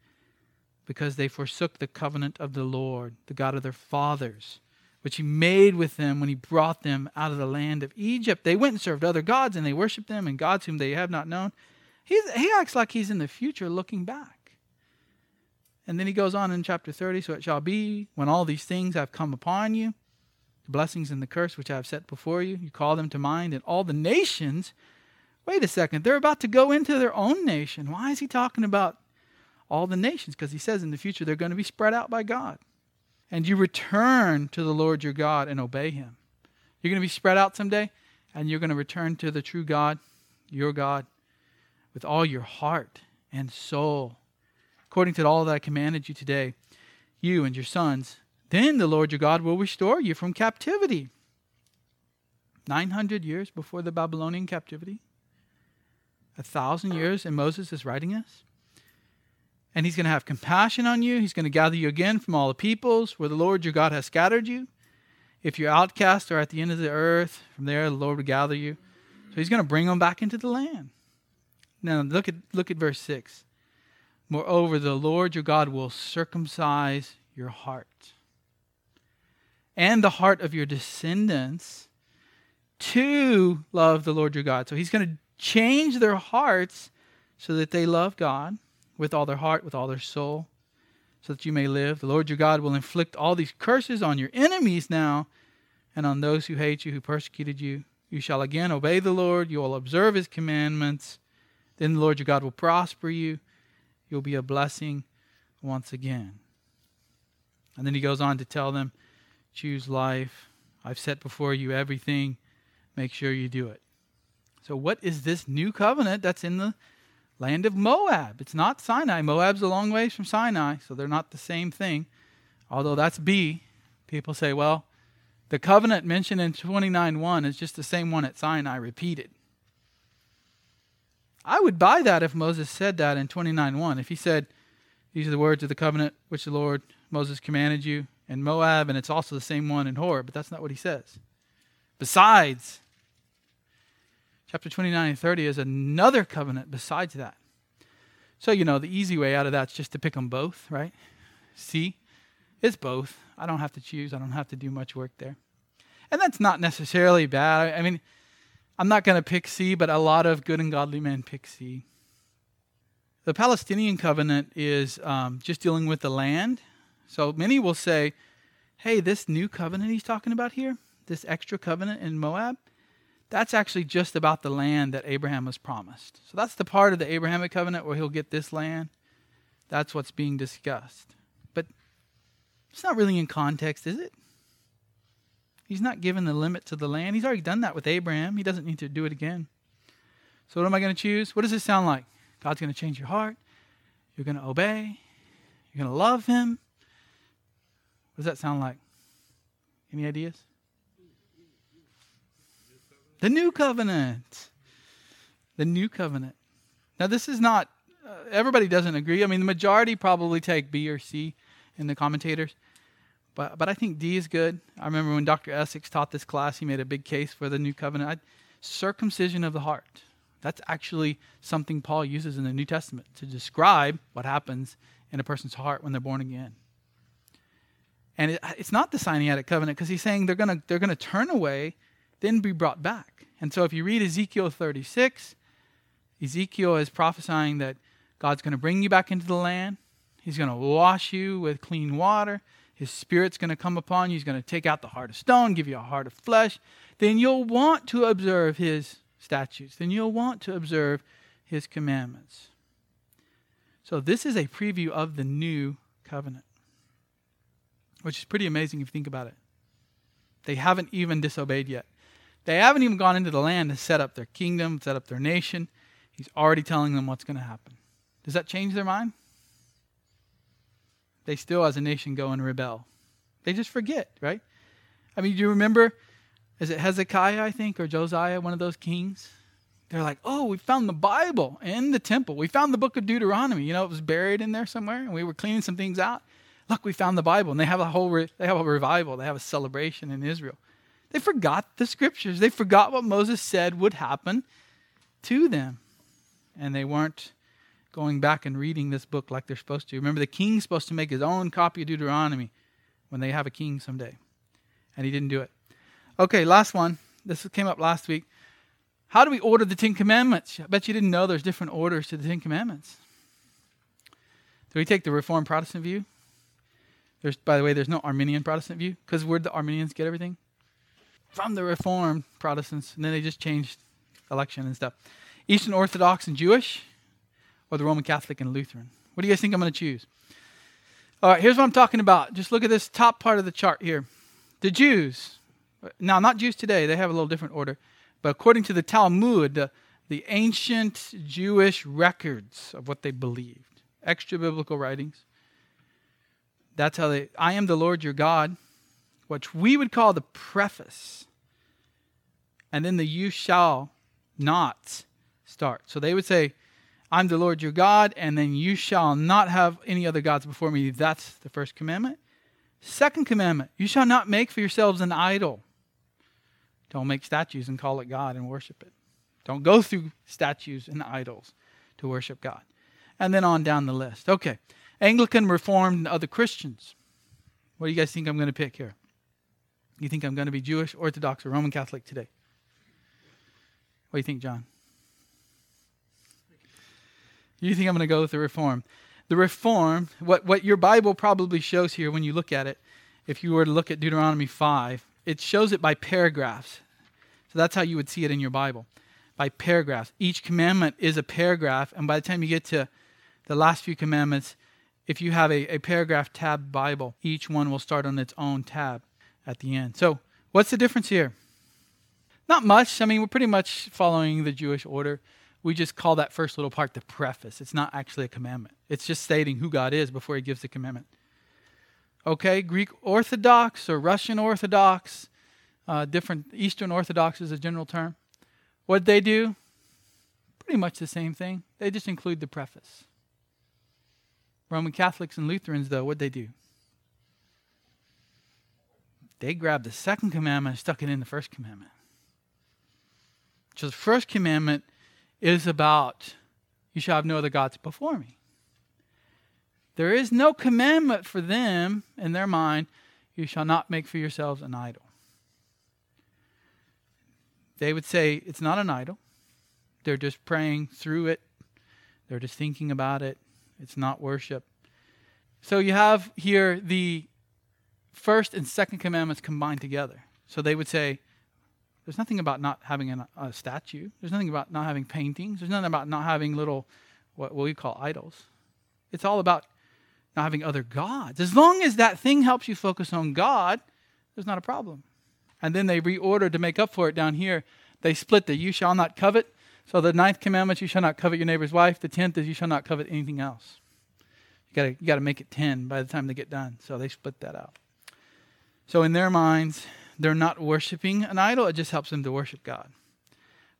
Because they forsook the covenant of the Lord, the God of their fathers, which he made with them when he brought them out of the land of Egypt. They went and served other gods, and they worshiped them, and gods whom they have not known. He's, he acts like he's in the future looking back. And then he goes on in chapter 30 So it shall be when all these things have come upon you, the blessings and the curse which I have set before you, you call them to mind, and all the nations. Wait a second, they're about to go into their own nation. Why is he talking about all the nations? Because he says in the future they're going to be spread out by God. And you return to the Lord your God and obey him. You're going to be spread out someday, and you're going to return to the true God, your God, with all your heart and soul, according to all that I commanded you today, you and your sons, then the Lord your God will restore you from captivity. 900 years before the Babylonian captivity, a thousand years, and Moses is writing this. And he's going to have compassion on you. He's going to gather you again from all the peoples where the Lord your God has scattered you. If you're outcast or at the end of the earth, from there the Lord will gather you. So he's going to bring them back into the land. Now look at look at verse 6. Moreover, the Lord your God will circumcise your heart and the heart of your descendants to love the Lord your God. So he's going to change their hearts so that they love God with all their heart, with all their soul, so that you may live. The Lord your God will inflict all these curses on your enemies now and on those who hate you, who persecuted you. You shall again obey the Lord, you will observe his commandments then the Lord your God will prosper you. You'll be a blessing once again. And then he goes on to tell them choose life. I've set before you everything. Make sure you do it. So, what is this new covenant that's in the land of Moab? It's not Sinai. Moab's a long ways from Sinai, so they're not the same thing. Although that's B. People say, well, the covenant mentioned in 29.1 is just the same one at Sinai repeated. I would buy that if Moses said that in 29:1. If he said, These are the words of the covenant which the Lord Moses commanded you in Moab, and it's also the same one in Horeb, but that's not what he says. Besides, chapter 29 and 30 is another covenant besides that. So, you know, the easy way out of that is just to pick them both, right? See, it's both. I don't have to choose, I don't have to do much work there. And that's not necessarily bad. I mean, I'm not going to pick C, but a lot of good and godly men pick C. The Palestinian covenant is um, just dealing with the land. So many will say, hey, this new covenant he's talking about here, this extra covenant in Moab, that's actually just about the land that Abraham was promised. So that's the part of the Abrahamic covenant where he'll get this land. That's what's being discussed. But it's not really in context, is it? He's not given the limit to the land. He's already done that with Abraham. He doesn't need to do it again. So, what am I going to choose? What does this sound like? God's going to change your heart. You're going to obey. You're going to love Him. What does that sound like? Any ideas? The new covenant. The new covenant. Now, this is not, uh, everybody doesn't agree. I mean, the majority probably take B or C in the commentators. But, but I think D is good. I remember when Dr. Essex taught this class, he made a big case for the new covenant. I, circumcision of the heart. That's actually something Paul uses in the New Testament to describe what happens in a person's heart when they're born again. And it, it's not the Sinaitic covenant because he's saying they're going to they're going to turn away, then be brought back. And so if you read Ezekiel 36, Ezekiel is prophesying that God's going to bring you back into the land. He's going to wash you with clean water. His spirit's going to come upon you. He's going to take out the heart of stone, give you a heart of flesh. Then you'll want to observe his statutes. Then you'll want to observe his commandments. So, this is a preview of the new covenant, which is pretty amazing if you think about it. They haven't even disobeyed yet. They haven't even gone into the land to set up their kingdom, set up their nation. He's already telling them what's going to happen. Does that change their mind? They still, as a nation, go and rebel. They just forget, right? I mean, do you remember? Is it Hezekiah, I think, or Josiah, one of those kings? They're like, oh, we found the Bible in the temple. We found the book of Deuteronomy. You know, it was buried in there somewhere, and we were cleaning some things out. Look, we found the Bible, and they have a whole re- they have a revival. They have a celebration in Israel. They forgot the scriptures. They forgot what Moses said would happen to them, and they weren't going back and reading this book like they're supposed to. Remember, the king's supposed to make his own copy of Deuteronomy when they have a king someday. And he didn't do it. Okay, last one. This came up last week. How do we order the Ten Commandments? I bet you didn't know there's different orders to the Ten Commandments. Do we take the Reformed Protestant view? There's, by the way, there's no Arminian Protestant view because where'd the Arminians get everything? From the Reformed Protestants, and then they just changed election and stuff. Eastern Orthodox and Jewish, or the Roman Catholic and Lutheran? What do you guys think I'm going to choose? All right, here's what I'm talking about. Just look at this top part of the chart here. The Jews, now not Jews today, they have a little different order, but according to the Talmud, the, the ancient Jewish records of what they believed, extra biblical writings, that's how they, I am the Lord your God, which we would call the preface. And then the you shall not start. So they would say, I'm the Lord your God, and then you shall not have any other gods before me. That's the first commandment. Second commandment, you shall not make for yourselves an idol. Don't make statues and call it God and worship it. Don't go through statues and idols to worship God. And then on down the list. Okay. Anglican, Reformed, and other Christians. What do you guys think I'm going to pick here? You think I'm going to be Jewish, Orthodox, or Roman Catholic today? What do you think, John? You think I'm going to go with the reform? The reform, what, what your Bible probably shows here when you look at it, if you were to look at Deuteronomy 5, it shows it by paragraphs. So that's how you would see it in your Bible by paragraphs. Each commandment is a paragraph, and by the time you get to the last few commandments, if you have a, a paragraph tab Bible, each one will start on its own tab at the end. So, what's the difference here? Not much. I mean, we're pretty much following the Jewish order we just call that first little part the preface. It's not actually a commandment, it's just stating who God is before he gives the commandment. Okay, Greek Orthodox or Russian Orthodox, uh, different Eastern Orthodox is a general term. What they do? Pretty much the same thing. They just include the preface. Roman Catholics and Lutherans, though, what they do? They grab the second commandment and stuck it in the first commandment. So the first commandment is about you shall have no other gods before me. There is no commandment for them in their mind, you shall not make for yourselves an idol. They would say it's not an idol. They're just praying through it. They're just thinking about it. It's not worship. So you have here the first and second commandments combined together. So they would say, There's nothing about not having an, a statue. There's nothing about not having paintings. There's nothing about not having little, what, we call idols. It's all about not having other gods. As long as that thing helps you focus on God, there's not a problem. And then they reordered to make up for it down here. They split the you shall not covet. So the ninth commandment, you shall not covet your neighbor's wife. The tenth is you shall not covet anything else. You gotta you gotta make it ten by the time they get done. So they split that out. So in their minds, they're not worshiping an idol, it just helps them to worship God.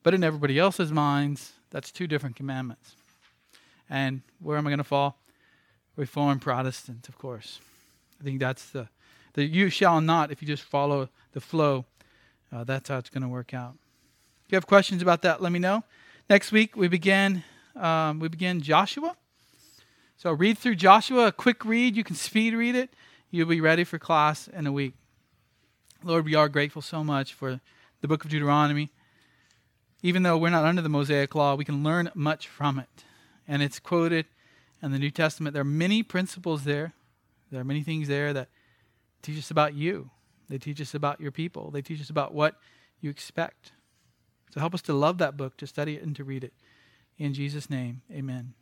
But in everybody else's minds, that's two different commandments. And where am I going to fall? Reformed Protestant, of course. I think that's the, the you shall not, if you just follow the flow, uh, that's how it's going to work out. If you have questions about that, let me know. Next week, we begin, um, we begin Joshua. So read through Joshua, a quick read. You can speed read it. You'll be ready for class in a week. Lord, we are grateful so much for the book of Deuteronomy. Even though we're not under the Mosaic law, we can learn much from it. And it's quoted in the New Testament. There are many principles there. There are many things there that teach us about you. They teach us about your people. They teach us about what you expect. So help us to love that book, to study it, and to read it. In Jesus' name, amen.